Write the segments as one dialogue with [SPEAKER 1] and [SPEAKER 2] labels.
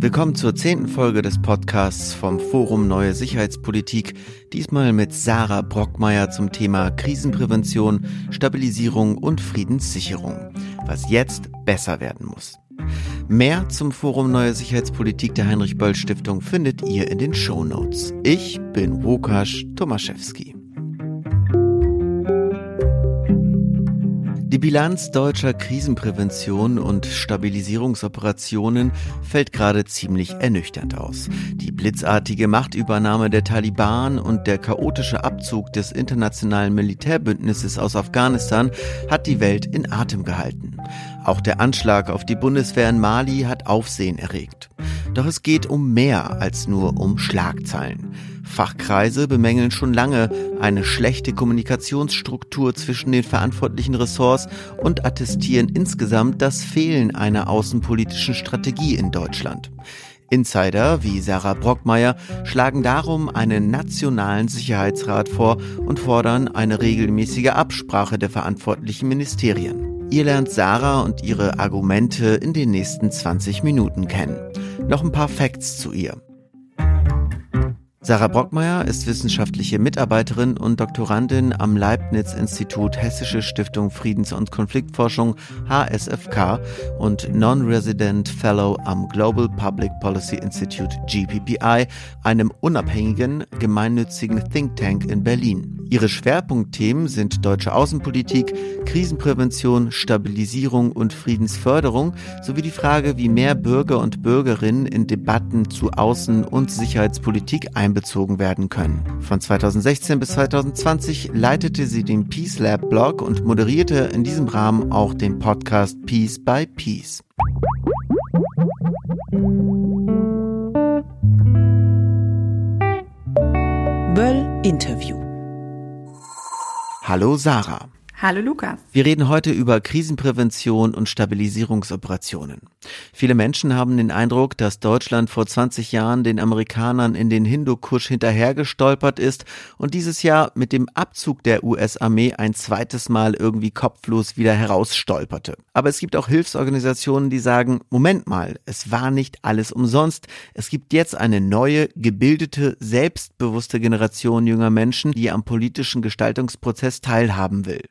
[SPEAKER 1] Willkommen zur zehnten Folge des Podcasts vom Forum Neue Sicherheitspolitik. Diesmal mit Sarah Brockmeier zum Thema Krisenprävention, Stabilisierung und Friedenssicherung. Was jetzt besser werden muss. Mehr zum Forum Neue Sicherheitspolitik der Heinrich Böll Stiftung findet ihr in den Show Notes. Ich bin Łukasz Tomaszewski. Die Bilanz deutscher Krisenprävention und Stabilisierungsoperationen fällt gerade ziemlich ernüchternd aus. Die blitzartige Machtübernahme der Taliban und der chaotische Abzug des internationalen Militärbündnisses aus Afghanistan hat die Welt in Atem gehalten. Auch der Anschlag auf die Bundeswehr in Mali hat Aufsehen erregt. Doch es geht um mehr als nur um Schlagzeilen. Fachkreise bemängeln schon lange eine schlechte Kommunikationsstruktur zwischen den verantwortlichen Ressorts und attestieren insgesamt das Fehlen einer außenpolitischen Strategie in Deutschland. Insider wie Sarah Brockmeier schlagen darum einen nationalen Sicherheitsrat vor und fordern eine regelmäßige Absprache der verantwortlichen Ministerien. Ihr lernt Sarah und ihre Argumente in den nächsten 20 Minuten kennen. Noch ein paar Facts zu ihr. Sarah Brockmeier ist wissenschaftliche Mitarbeiterin und Doktorandin am Leibniz-Institut Hessische Stiftung Friedens- und Konfliktforschung HSFK und Non-Resident Fellow am Global Public Policy Institute GPPI, einem unabhängigen, gemeinnützigen Think Tank in Berlin. Ihre Schwerpunktthemen sind deutsche Außenpolitik, Krisenprävention, Stabilisierung und Friedensförderung sowie die Frage, wie mehr Bürger und Bürgerinnen in Debatten zu Außen- und Sicherheitspolitik einbezogen werden können. Von 2016 bis 2020 leitete sie den Peace Lab Blog und moderierte in diesem Rahmen auch den Podcast Peace by Peace.
[SPEAKER 2] Böll Interview
[SPEAKER 1] Hallo Sarah.
[SPEAKER 3] Hallo Lukas.
[SPEAKER 1] Wir reden heute über Krisenprävention und Stabilisierungsoperationen. Viele Menschen haben den Eindruck, dass Deutschland vor 20 Jahren den Amerikanern in den Hindukusch hinterhergestolpert ist und dieses Jahr mit dem Abzug der US-Armee ein zweites Mal irgendwie kopflos wieder herausstolperte. Aber es gibt auch Hilfsorganisationen, die sagen, Moment mal, es war nicht alles umsonst. Es gibt jetzt eine neue, gebildete, selbstbewusste Generation junger Menschen, die am politischen Gestaltungsprozess teilhaben will.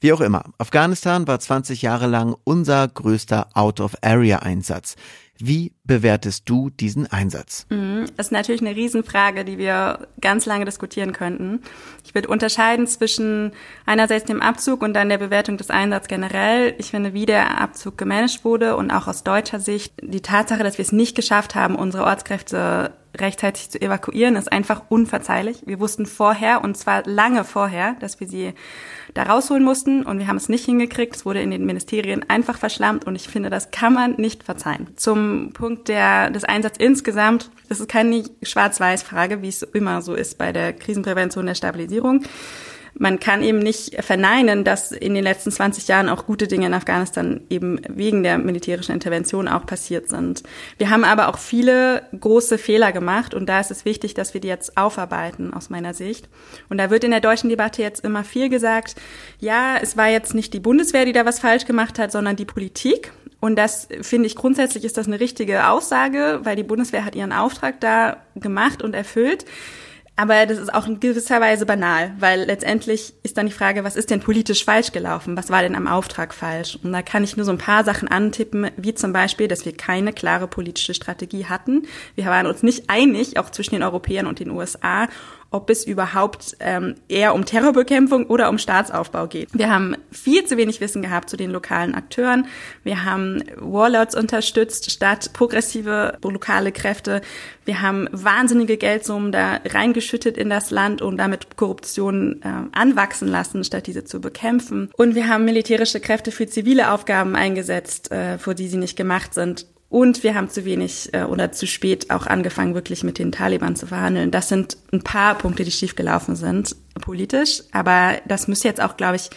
[SPEAKER 1] Wie auch immer, Afghanistan war 20 Jahre lang unser größter Out-of-Area-Einsatz. Wie bewertest du diesen Einsatz?
[SPEAKER 3] Mhm, das ist natürlich eine Riesenfrage, die wir ganz lange diskutieren könnten. Ich würde unterscheiden zwischen einerseits dem Abzug und dann der Bewertung des Einsatzes generell. Ich finde, wie der Abzug gemanagt wurde und auch aus deutscher Sicht die Tatsache, dass wir es nicht geschafft haben, unsere Ortskräfte rechtzeitig zu evakuieren, ist einfach unverzeihlich. Wir wussten vorher, und zwar lange vorher, dass wir sie da rausholen mussten und wir haben es nicht hingekriegt. Es wurde in den Ministerien einfach verschlammt und ich finde, das kann man nicht verzeihen. Zum Punkt der, des Einsatzes insgesamt, das ist keine Schwarz-Weiß-Frage, wie es immer so ist bei der Krisenprävention der Stabilisierung man kann eben nicht verneinen, dass in den letzten 20 Jahren auch gute Dinge in Afghanistan eben wegen der militärischen Intervention auch passiert sind. Wir haben aber auch viele große Fehler gemacht und da ist es wichtig, dass wir die jetzt aufarbeiten aus meiner Sicht. Und da wird in der deutschen Debatte jetzt immer viel gesagt, ja, es war jetzt nicht die Bundeswehr, die da was falsch gemacht hat, sondern die Politik. Und das finde ich grundsätzlich ist das eine richtige Aussage, weil die Bundeswehr hat ihren Auftrag da gemacht und erfüllt. Aber das ist auch in gewisser Weise banal, weil letztendlich ist dann die Frage, was ist denn politisch falsch gelaufen? Was war denn am Auftrag falsch? Und da kann ich nur so ein paar Sachen antippen, wie zum Beispiel, dass wir keine klare politische Strategie hatten. Wir waren uns nicht einig, auch zwischen den Europäern und den USA, ob es überhaupt ähm, eher um Terrorbekämpfung oder um Staatsaufbau geht. Wir haben viel zu wenig Wissen gehabt zu den lokalen Akteuren. Wir haben Warlords unterstützt statt progressive lokale Kräfte. Wir haben wahnsinnige Geldsummen da reingeschüttet in das Land und damit Korruption äh, anwachsen lassen, statt diese zu bekämpfen. Und wir haben militärische Kräfte für zivile Aufgaben eingesetzt, äh, vor die sie nicht gemacht sind. Und wir haben zu wenig äh, oder zu spät auch angefangen, wirklich mit den Taliban zu verhandeln. Das sind ein paar Punkte, die schiefgelaufen sind, politisch. Aber das müsste jetzt auch, glaube ich,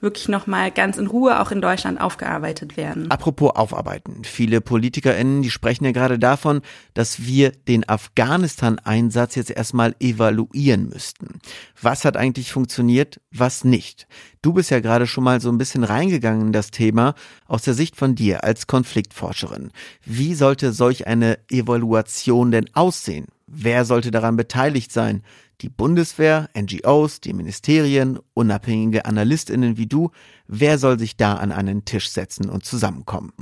[SPEAKER 3] wirklich nochmal ganz in Ruhe auch in Deutschland aufgearbeitet werden.
[SPEAKER 1] Apropos aufarbeiten. Viele PolitikerInnen, die sprechen ja gerade davon, dass wir den Afghanistan-Einsatz jetzt erstmal evaluieren müssten. Was hat eigentlich funktioniert, was nicht? Du bist ja gerade schon mal so ein bisschen reingegangen in das Thema aus der Sicht von dir als Konfliktforscherin. Wie sollte solch eine Evaluation denn aussehen? Wer sollte daran beteiligt sein? Die Bundeswehr, NGOs, die Ministerien, unabhängige Analystinnen wie du, wer soll sich da an einen Tisch setzen und zusammenkommen?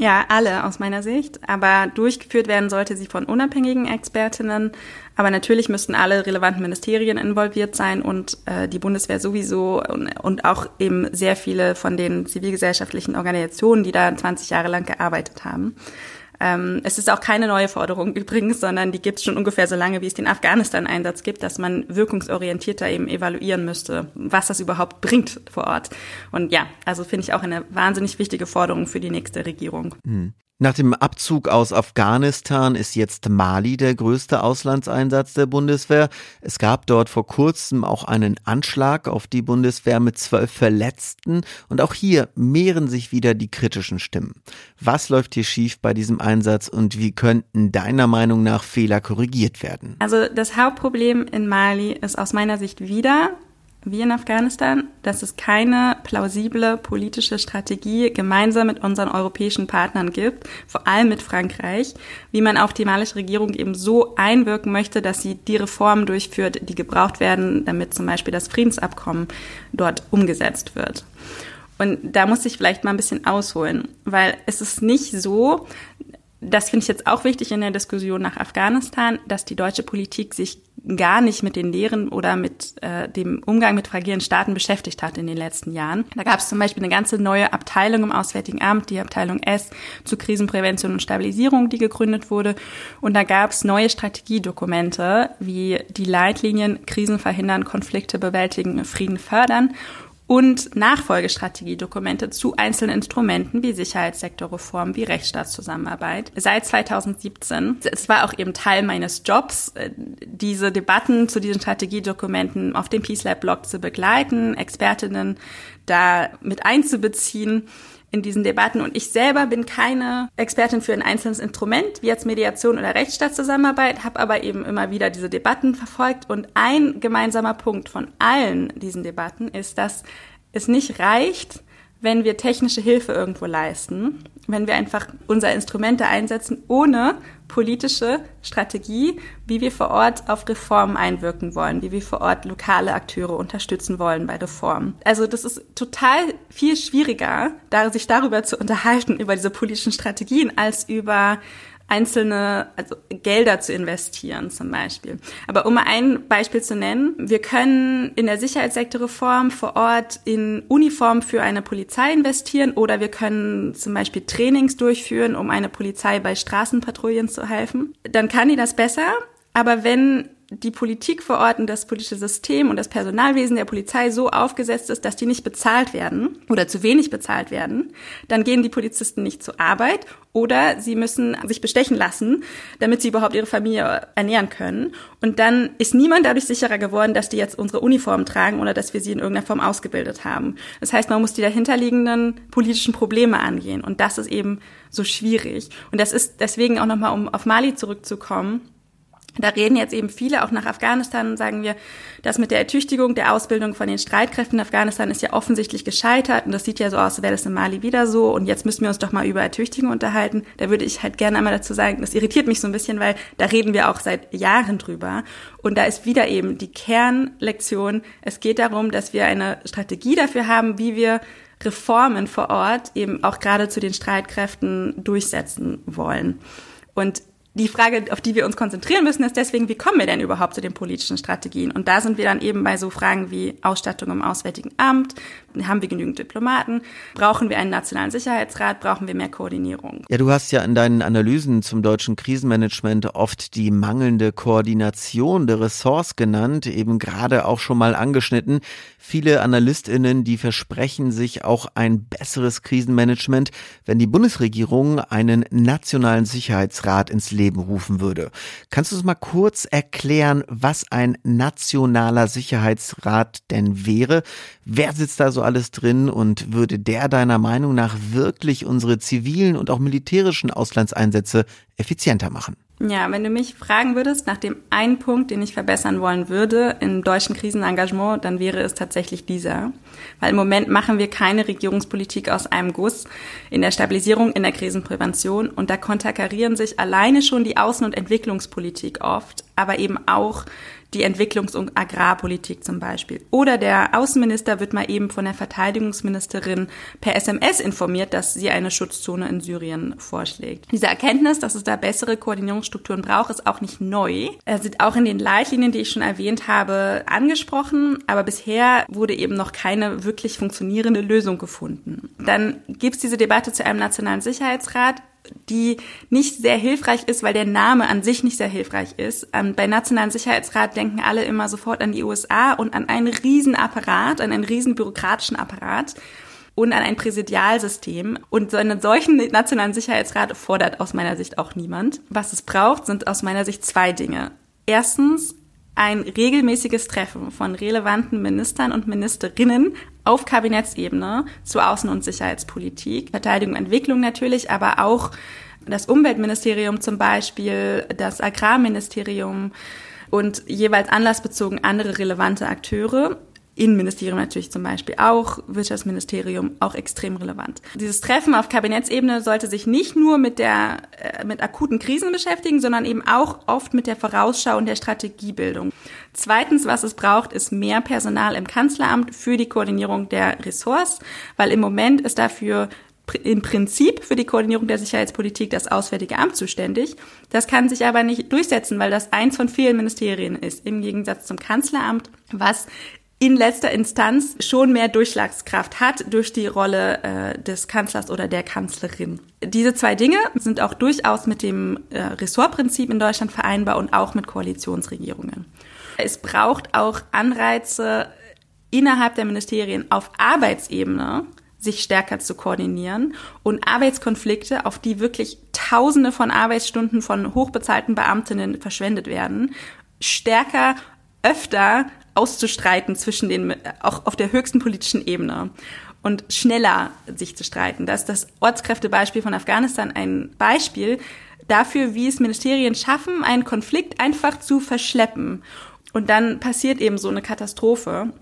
[SPEAKER 3] Ja, alle aus meiner Sicht. Aber durchgeführt werden sollte sie von unabhängigen Expertinnen. Aber natürlich müssten alle relevanten Ministerien involviert sein und äh, die Bundeswehr sowieso und, und auch eben sehr viele von den zivilgesellschaftlichen Organisationen, die da 20 Jahre lang gearbeitet haben. Ähm, es ist auch keine neue Forderung übrigens, sondern die gibt es schon ungefähr so lange, wie es den Afghanistan-Einsatz gibt, dass man wirkungsorientierter eben evaluieren müsste, was das überhaupt bringt vor Ort. Und ja, also finde ich auch eine wahnsinnig wichtige Forderung für die nächste Regierung.
[SPEAKER 1] Mhm. Nach dem Abzug aus Afghanistan ist jetzt Mali der größte Auslandseinsatz der Bundeswehr. Es gab dort vor kurzem auch einen Anschlag auf die Bundeswehr mit zwölf Verletzten und auch hier mehren sich wieder die kritischen Stimmen. Was läuft hier schief bei diesem Einsatz und wie könnten deiner Meinung nach Fehler korrigiert werden?
[SPEAKER 3] Also das Hauptproblem in Mali ist aus meiner Sicht wieder wie in Afghanistan, dass es keine plausible politische Strategie gemeinsam mit unseren europäischen Partnern gibt, vor allem mit Frankreich, wie man auf die malische Regierung eben so einwirken möchte, dass sie die Reformen durchführt, die gebraucht werden, damit zum Beispiel das Friedensabkommen dort umgesetzt wird. Und da muss ich vielleicht mal ein bisschen ausholen, weil es ist nicht so, das finde ich jetzt auch wichtig in der Diskussion nach Afghanistan, dass die deutsche Politik sich gar nicht mit den Lehren oder mit äh, dem Umgang mit fragilen Staaten beschäftigt hat in den letzten Jahren. Da gab es zum Beispiel eine ganze neue Abteilung im Auswärtigen Amt, die Abteilung S zu Krisenprävention und Stabilisierung, die gegründet wurde. Und da gab es neue Strategiedokumente wie die Leitlinien Krisen verhindern, Konflikte bewältigen, Frieden fördern und Nachfolgestrategiedokumente zu einzelnen Instrumenten wie Sicherheitssektorreform, wie Rechtsstaatszusammenarbeit. Seit 2017. Es war auch eben Teil meines Jobs, äh, diese Debatten zu diesen Strategiedokumenten auf dem Peace Lab Blog zu begleiten, Expertinnen da mit einzubeziehen in diesen Debatten. Und ich selber bin keine Expertin für ein einzelnes Instrument, wie jetzt Mediation oder Rechtsstaatszusammenarbeit, habe aber eben immer wieder diese Debatten verfolgt. Und ein gemeinsamer Punkt von allen diesen Debatten ist, dass es nicht reicht, wenn wir technische Hilfe irgendwo leisten, wenn wir einfach unsere Instrumente einsetzen, ohne politische Strategie, wie wir vor Ort auf Reformen einwirken wollen, wie wir vor Ort lokale Akteure unterstützen wollen bei Reformen. Also das ist total viel schwieriger, sich darüber zu unterhalten, über diese politischen Strategien, als über einzelne also Gelder zu investieren zum Beispiel. Aber um ein Beispiel zu nennen, wir können in der Sicherheitssektorreform vor Ort in Uniform für eine Polizei investieren oder wir können zum Beispiel Trainings durchführen, um eine Polizei bei Straßenpatrouillen zu helfen. Dann kann die das besser. Aber wenn die Politik vor Ort und das politische System und das Personalwesen der Polizei so aufgesetzt ist, dass die nicht bezahlt werden oder zu wenig bezahlt werden, dann gehen die Polizisten nicht zur Arbeit oder sie müssen sich bestechen lassen, damit sie überhaupt ihre Familie ernähren können. Und dann ist niemand dadurch sicherer geworden, dass die jetzt unsere Uniformen tragen oder dass wir sie in irgendeiner Form ausgebildet haben. Das heißt, man muss die dahinterliegenden politischen Probleme angehen. Und das ist eben so schwierig. Und das ist deswegen auch nochmal, um auf Mali zurückzukommen, da reden jetzt eben viele auch nach Afghanistan und sagen wir, das mit der Ertüchtigung der Ausbildung von den Streitkräften in Afghanistan ist ja offensichtlich gescheitert und das sieht ja so aus, als wäre das in Mali wieder so und jetzt müssen wir uns doch mal über Ertüchtigung unterhalten. Da würde ich halt gerne einmal dazu sagen, das irritiert mich so ein bisschen, weil da reden wir auch seit Jahren drüber und da ist wieder eben die Kernlektion. Es geht darum, dass wir eine Strategie dafür haben, wie wir Reformen vor Ort eben auch gerade zu den Streitkräften durchsetzen wollen. Und die Frage, auf die wir uns konzentrieren müssen, ist deswegen, wie kommen wir denn überhaupt zu den politischen Strategien? Und da sind wir dann eben bei so Fragen wie Ausstattung im Auswärtigen Amt, haben wir genügend Diplomaten, brauchen wir einen nationalen Sicherheitsrat, brauchen wir mehr Koordinierung?
[SPEAKER 1] Ja, du hast ja in deinen Analysen zum deutschen Krisenmanagement oft die mangelnde Koordination der Ressorts genannt, eben gerade auch schon mal angeschnitten. Viele AnalystInnen, die versprechen sich auch ein besseres Krisenmanagement, wenn die Bundesregierung einen nationalen Sicherheitsrat ins rufen würde. Kannst du uns mal kurz erklären, was ein nationaler Sicherheitsrat denn wäre? Wer sitzt da so alles drin und würde der deiner Meinung nach wirklich unsere zivilen und auch militärischen Auslandseinsätze effizienter machen?
[SPEAKER 3] Ja, wenn du mich fragen würdest nach dem einen Punkt, den ich verbessern wollen würde im deutschen Krisenengagement, dann wäre es tatsächlich dieser. Weil im Moment machen wir keine Regierungspolitik aus einem Guss in der Stabilisierung, in der Krisenprävention und da konterkarieren sich alleine schon die Außen- und Entwicklungspolitik oft, aber eben auch die Entwicklungs- und Agrarpolitik zum Beispiel. Oder der Außenminister wird mal eben von der Verteidigungsministerin per SMS informiert, dass sie eine Schutzzone in Syrien vorschlägt. Diese Erkenntnis, dass es da bessere Koordinierungsstrukturen braucht, ist auch nicht neu. Er sind auch in den Leitlinien, die ich schon erwähnt habe, angesprochen, aber bisher wurde eben noch keine wirklich funktionierende Lösung gefunden. Dann gibt es diese Debatte zu einem nationalen Sicherheitsrat die nicht sehr hilfreich ist, weil der Name an sich nicht sehr hilfreich ist. Ähm, bei Nationalen Sicherheitsrat denken alle immer sofort an die USA und an einen riesen Apparat, an einen riesen bürokratischen Apparat und an ein Präsidialsystem. Und so einen solchen Nationalen Sicherheitsrat fordert aus meiner Sicht auch niemand. Was es braucht, sind aus meiner Sicht zwei Dinge. Erstens ein regelmäßiges Treffen von relevanten Ministern und Ministerinnen auf Kabinettsebene zur Außen- und Sicherheitspolitik, Verteidigung und Entwicklung natürlich, aber auch das Umweltministerium zum Beispiel, das Agrarministerium und jeweils anlassbezogen andere relevante Akteure Innenministerium natürlich zum Beispiel auch, Wirtschaftsministerium auch extrem relevant. Dieses Treffen auf Kabinettsebene sollte sich nicht nur mit der, äh, mit akuten Krisen beschäftigen, sondern eben auch oft mit der Vorausschau und der Strategiebildung. Zweitens, was es braucht, ist mehr Personal im Kanzleramt für die Koordinierung der Ressorts, weil im Moment ist dafür im Prinzip für die Koordinierung der Sicherheitspolitik das Auswärtige Amt zuständig. Das kann sich aber nicht durchsetzen, weil das eins von vielen Ministerien ist, im Gegensatz zum Kanzleramt, was in letzter Instanz schon mehr Durchschlagskraft hat durch die Rolle äh, des Kanzlers oder der Kanzlerin. Diese zwei Dinge sind auch durchaus mit dem äh, Ressortprinzip in Deutschland vereinbar und auch mit Koalitionsregierungen. Es braucht auch Anreize innerhalb der Ministerien auf Arbeitsebene, sich stärker zu koordinieren und Arbeitskonflikte, auf die wirklich Tausende von Arbeitsstunden von hochbezahlten Beamtinnen verschwendet werden, stärker, öfter auszustreiten zwischen den, auch auf der höchsten politischen Ebene und schneller sich zu streiten. Da ist das Ortskräftebeispiel von Afghanistan ein Beispiel dafür, wie es Ministerien schaffen, einen Konflikt einfach zu verschleppen. Und dann passiert eben so eine Katastrophe.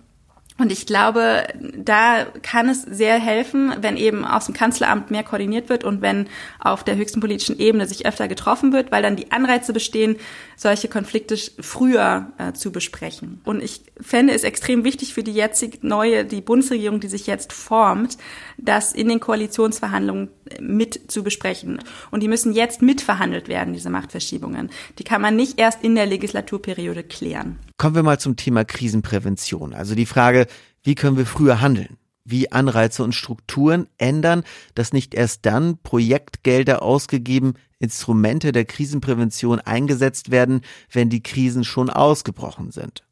[SPEAKER 3] Und ich glaube, da kann es sehr helfen, wenn eben aus dem Kanzleramt mehr koordiniert wird und wenn auf der höchsten politischen Ebene sich öfter getroffen wird, weil dann die Anreize bestehen, solche Konflikte früher äh, zu besprechen. Und ich fände es extrem wichtig für die jetzige neue, die Bundesregierung, die sich jetzt formt, das in den Koalitionsverhandlungen mit zu besprechen. Und die müssen jetzt mitverhandelt werden, diese Machtverschiebungen. Die kann man nicht erst in der Legislaturperiode klären.
[SPEAKER 1] Kommen wir mal zum Thema Krisenprävention. Also die Frage, wie können wir früher handeln? Wie Anreize und Strukturen ändern, dass nicht erst dann Projektgelder ausgegeben, Instrumente der Krisenprävention eingesetzt werden, wenn die Krisen schon ausgebrochen sind.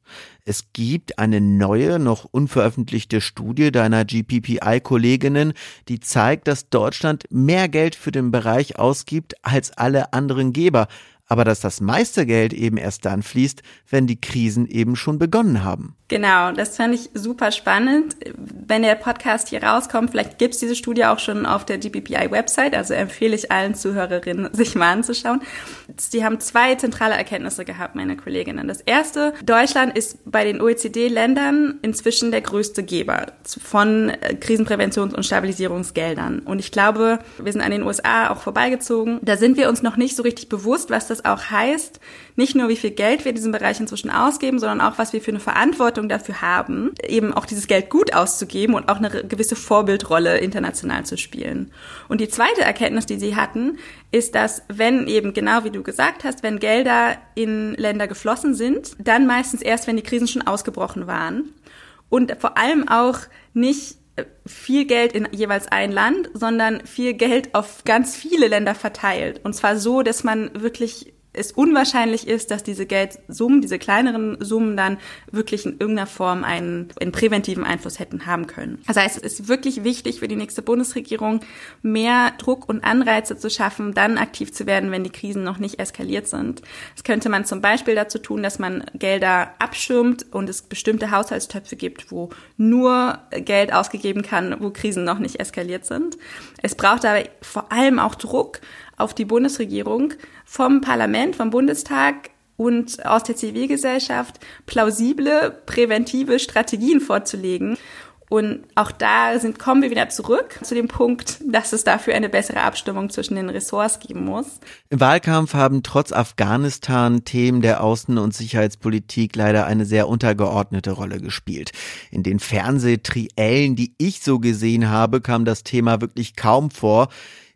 [SPEAKER 1] Es gibt eine neue, noch unveröffentlichte Studie deiner GPPI-Kolleginnen, die zeigt, dass Deutschland mehr Geld für den Bereich ausgibt als alle anderen Geber, aber dass das meiste Geld eben erst dann fließt, wenn die Krisen eben schon begonnen haben.
[SPEAKER 3] Genau, das fand ich super spannend. Wenn der Podcast hier rauskommt, vielleicht gibt's diese Studie auch schon auf der GPPI-Website, also empfehle ich allen Zuhörerinnen, sich mal anzuschauen. Sie haben zwei zentrale Erkenntnisse gehabt, meine Kolleginnen. Das erste, Deutschland ist bei den OECD-Ländern inzwischen der größte Geber von Krisenpräventions- und Stabilisierungsgeldern. Und ich glaube, wir sind an den USA auch vorbeigezogen. Da sind wir uns noch nicht so richtig bewusst, was das auch heißt. Nicht nur, wie viel Geld wir in diesem Bereich inzwischen ausgeben, sondern auch, was wir für eine Verantwortung dafür haben, eben auch dieses Geld gut auszugeben und auch eine gewisse Vorbildrolle international zu spielen. Und die zweite Erkenntnis, die sie hatten, ist, dass wenn eben genau wie du gesagt hast, wenn Gelder in Länder geflossen sind, dann meistens erst, wenn die Krisen schon ausgebrochen waren und vor allem auch nicht viel Geld in jeweils ein Land, sondern viel Geld auf ganz viele Länder verteilt. Und zwar so, dass man wirklich es unwahrscheinlich ist, dass diese Geldsummen, diese kleineren Summen dann wirklich in irgendeiner Form einen, einen präventiven Einfluss hätten haben können. Das heißt, es ist wirklich wichtig für die nächste Bundesregierung, mehr Druck und Anreize zu schaffen, dann aktiv zu werden, wenn die Krisen noch nicht eskaliert sind. Das könnte man zum Beispiel dazu tun, dass man Gelder abschirmt und es bestimmte Haushaltstöpfe gibt, wo nur Geld ausgegeben kann, wo Krisen noch nicht eskaliert sind. Es braucht aber vor allem auch Druck auf die Bundesregierung vom Parlament, vom Bundestag und aus der Zivilgesellschaft plausible präventive Strategien vorzulegen. Und auch da sind, kommen wir wieder zurück zu dem Punkt, dass es dafür eine bessere Abstimmung zwischen den Ressorts geben muss.
[SPEAKER 1] Im Wahlkampf haben trotz Afghanistan Themen der Außen- und Sicherheitspolitik leider eine sehr untergeordnete Rolle gespielt. In den Fernsehtriellen, die ich so gesehen habe, kam das Thema wirklich kaum vor.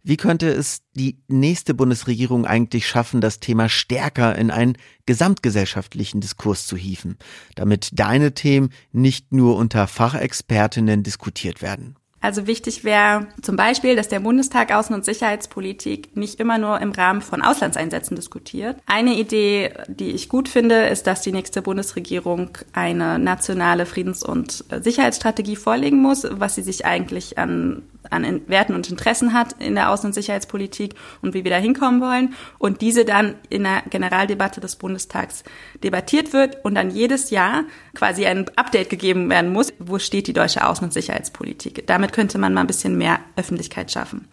[SPEAKER 1] Wie könnte es die nächste Bundesregierung eigentlich schaffen, das Thema stärker in einen gesamtgesellschaftlichen Diskurs zu hieven, damit deine Themen nicht nur unter Fachexpertinnen diskutiert werden?
[SPEAKER 3] Also wichtig wäre zum Beispiel, dass der Bundestag Außen- und Sicherheitspolitik nicht immer nur im Rahmen von Auslandseinsätzen diskutiert. Eine Idee, die ich gut finde, ist, dass die nächste Bundesregierung eine nationale Friedens- und Sicherheitsstrategie vorlegen muss, was sie sich eigentlich an an Werten und Interessen hat in der Außen- und Sicherheitspolitik und wie wir da hinkommen wollen und diese dann in der Generaldebatte des Bundestags debattiert wird und dann jedes Jahr quasi ein Update gegeben werden muss, wo steht die deutsche Außen- und Sicherheitspolitik. Damit könnte man mal ein bisschen mehr Öffentlichkeit schaffen.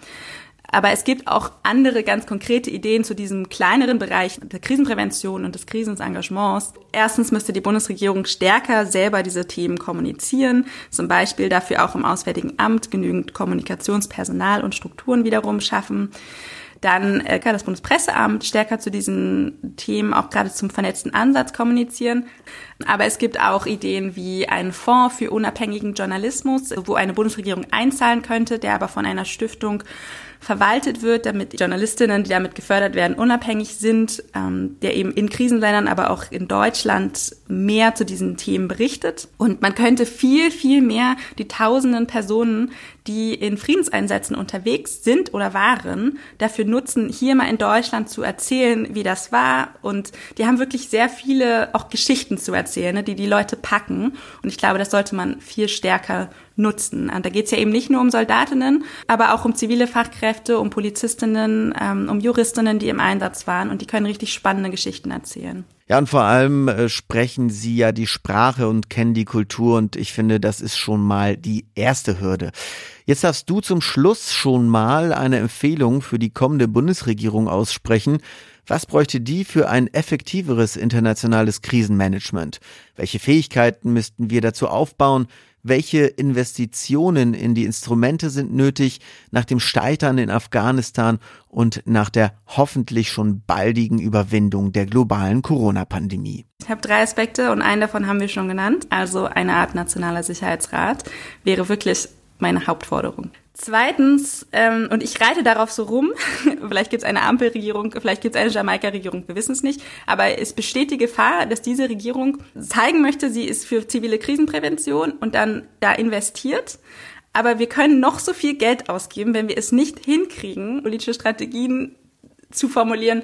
[SPEAKER 3] Aber es gibt auch andere ganz konkrete Ideen zu diesem kleineren Bereich der Krisenprävention und des Krisenengagements. Erstens müsste die Bundesregierung stärker selber diese Themen kommunizieren, zum Beispiel dafür auch im Auswärtigen Amt genügend Kommunikationspersonal und Strukturen wiederum schaffen. Dann äh, kann das Bundespresseamt stärker zu diesen Themen auch gerade zum vernetzten Ansatz kommunizieren. Aber es gibt auch Ideen wie einen Fonds für unabhängigen Journalismus, wo eine Bundesregierung einzahlen könnte, der aber von einer Stiftung verwaltet wird, damit Journalistinnen, die damit gefördert werden, unabhängig sind, ähm, der eben in Krisenländern, aber auch in Deutschland mehr zu diesen Themen berichtet. Und man könnte viel, viel mehr die tausenden Personen, die in Friedenseinsätzen unterwegs sind oder waren, dafür nutzen, hier mal in Deutschland zu erzählen, wie das war. Und die haben wirklich sehr viele auch Geschichten zu erzählen, ne, die die Leute packen. Und ich glaube, das sollte man viel stärker nutzen. Und da geht es ja eben nicht nur um Soldatinnen, aber auch um zivile Fachkräfte, um Polizistinnen, ähm, um Juristinnen, die im Einsatz waren und die können richtig spannende Geschichten erzählen.
[SPEAKER 1] Ja, und vor allem äh, sprechen sie ja die Sprache und kennen die Kultur und ich finde, das ist schon mal die erste Hürde. Jetzt darfst du zum Schluss schon mal eine Empfehlung für die kommende Bundesregierung aussprechen. Was bräuchte die für ein effektiveres internationales Krisenmanagement? Welche Fähigkeiten müssten wir dazu aufbauen? Welche Investitionen in die Instrumente sind nötig nach dem Scheitern in Afghanistan und nach der hoffentlich schon baldigen Überwindung der globalen Corona-Pandemie.
[SPEAKER 3] Ich habe drei Aspekte und einen davon haben wir schon genannt. Also eine Art nationaler Sicherheitsrat wäre wirklich meine Hauptforderung. Zweitens, ähm, und ich reite darauf so rum, vielleicht gibt es eine Ampelregierung, vielleicht gibt es eine Jamaika-Regierung, wir wissen es nicht, aber es besteht die Gefahr, dass diese Regierung zeigen möchte, sie ist für zivile Krisenprävention und dann da investiert. Aber wir können noch so viel Geld ausgeben, wenn wir es nicht hinkriegen, politische Strategien zu formulieren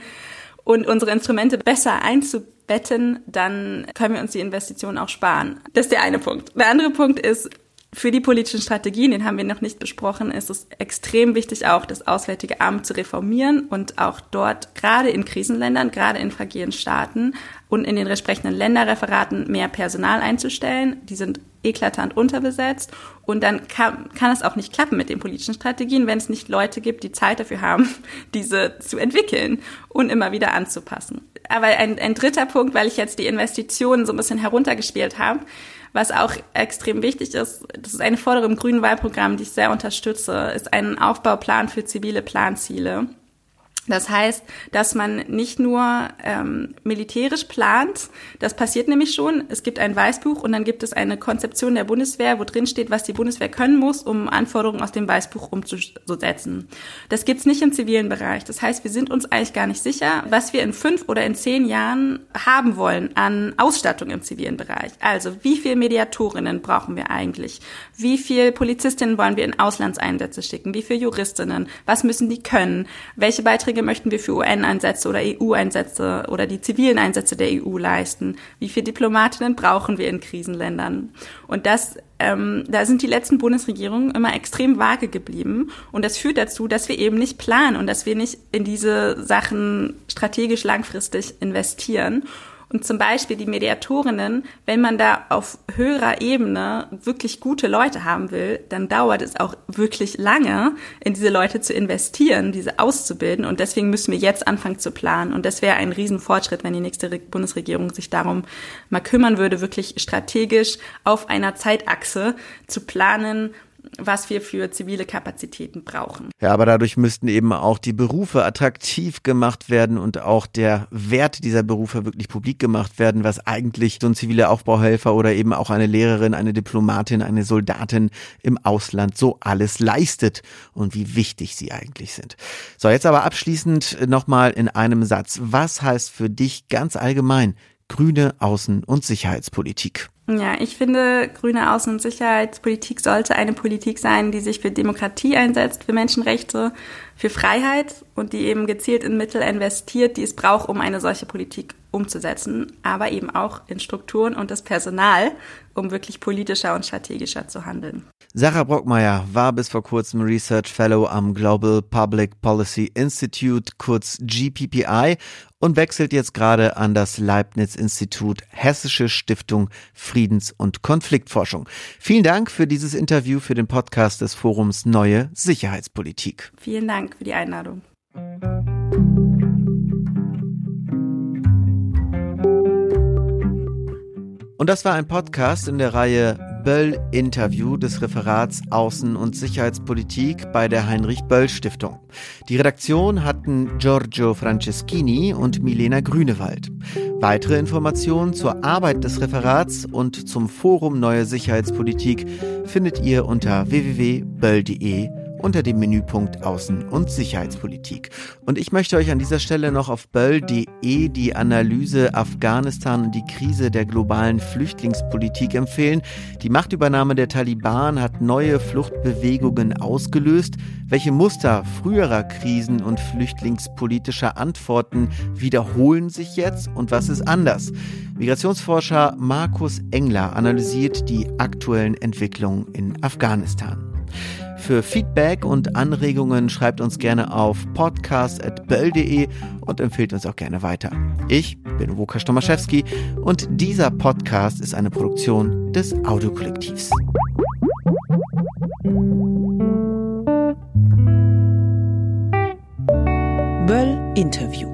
[SPEAKER 3] und unsere Instrumente besser einzubetten, dann können wir uns die Investitionen auch sparen. Das ist der eine Punkt. Der andere Punkt ist, für die politischen Strategien, den haben wir noch nicht besprochen, ist es extrem wichtig, auch das Auswärtige Amt zu reformieren und auch dort, gerade in Krisenländern, gerade in fragilen Staaten und in den entsprechenden Länderreferaten mehr Personal einzustellen. Die sind eklatant unterbesetzt und dann kann, kann es auch nicht klappen mit den politischen Strategien, wenn es nicht Leute gibt, die Zeit dafür haben, diese zu entwickeln und immer wieder anzupassen. Aber ein, ein dritter Punkt, weil ich jetzt die Investitionen so ein bisschen heruntergespielt habe, was auch extrem wichtig ist, das ist eine Forderung im grünen Wahlprogramm, die ich sehr unterstütze, ist ein Aufbauplan für zivile Planziele. Das heißt, dass man nicht nur ähm, militärisch plant, das passiert nämlich schon. Es gibt ein Weißbuch und dann gibt es eine Konzeption der Bundeswehr, wo drin steht, was die Bundeswehr können muss, um Anforderungen aus dem Weißbuch umzusetzen. Das gibt's nicht im zivilen Bereich. Das heißt, wir sind uns eigentlich gar nicht sicher, was wir in fünf oder in zehn Jahren haben wollen an Ausstattung im zivilen Bereich. Also, wie viele Mediatorinnen brauchen wir eigentlich? Wie viele Polizistinnen wollen wir in Auslandseinsätze schicken? Wie viele Juristinnen? Was müssen die können? Welche Beiträge Beiträge möchten wir für UN-Einsätze oder EU-Einsätze oder die zivilen Einsätze der EU leisten? Wie viele Diplomatinnen brauchen wir in Krisenländern? Und das, ähm, da sind die letzten Bundesregierungen immer extrem vage geblieben. Und das führt dazu, dass wir eben nicht planen und dass wir nicht in diese Sachen strategisch langfristig investieren. Und zum Beispiel die Mediatorinnen, wenn man da auf höherer Ebene wirklich gute Leute haben will, dann dauert es auch wirklich lange, in diese Leute zu investieren, diese auszubilden. Und deswegen müssen wir jetzt anfangen zu planen. Und das wäre ein Riesenfortschritt, wenn die nächste Bundesregierung sich darum mal kümmern würde, wirklich strategisch auf einer Zeitachse zu planen, was wir für zivile Kapazitäten brauchen.
[SPEAKER 1] Ja, aber dadurch müssten eben auch die Berufe attraktiv gemacht werden und auch der Wert dieser Berufe wirklich publik gemacht werden, was eigentlich so ein ziviler Aufbauhelfer oder eben auch eine Lehrerin, eine Diplomatin, eine Soldatin im Ausland so alles leistet und wie wichtig sie eigentlich sind. So, jetzt aber abschließend nochmal in einem Satz. Was heißt für dich ganz allgemein grüne Außen- und Sicherheitspolitik?
[SPEAKER 3] Ja, ich finde, grüne Außen- und Sicherheitspolitik sollte eine Politik sein, die sich für Demokratie einsetzt, für Menschenrechte, für Freiheit und die eben gezielt in Mittel investiert, die es braucht, um eine solche Politik umzusetzen, aber eben auch in Strukturen und das Personal, um wirklich politischer und strategischer zu handeln.
[SPEAKER 1] Sarah Brockmeier war bis vor kurzem Research Fellow am Global Public Policy Institute, kurz GPPI, und wechselt jetzt gerade an das Leibniz-Institut Hessische Stiftung Friedens- und Konfliktforschung. Vielen Dank für dieses Interview für den Podcast des Forums Neue Sicherheitspolitik.
[SPEAKER 3] Vielen Dank für die Einladung.
[SPEAKER 1] Und das war ein Podcast in der Reihe Böll Interview des Referats Außen- und Sicherheitspolitik bei der Heinrich Böll Stiftung. Die Redaktion hatten Giorgio Franceschini und Milena Grünewald. Weitere Informationen zur Arbeit des Referats und zum Forum Neue Sicherheitspolitik findet ihr unter www.böll.de unter dem Menüpunkt Außen- und Sicherheitspolitik. Und ich möchte euch an dieser Stelle noch auf böll.de die Analyse Afghanistan und die Krise der globalen Flüchtlingspolitik empfehlen. Die Machtübernahme der Taliban hat neue Fluchtbewegungen ausgelöst. Welche Muster früherer Krisen und flüchtlingspolitischer Antworten wiederholen sich jetzt und was ist anders? Migrationsforscher Markus Engler analysiert die aktuellen Entwicklungen in Afghanistan. Für Feedback und Anregungen schreibt uns gerne auf podcast.böll.de und empfehlt uns auch gerne weiter. Ich bin Łukasz Tomaszewski und dieser Podcast ist eine Produktion des Audiokollektivs.
[SPEAKER 2] Böll Interview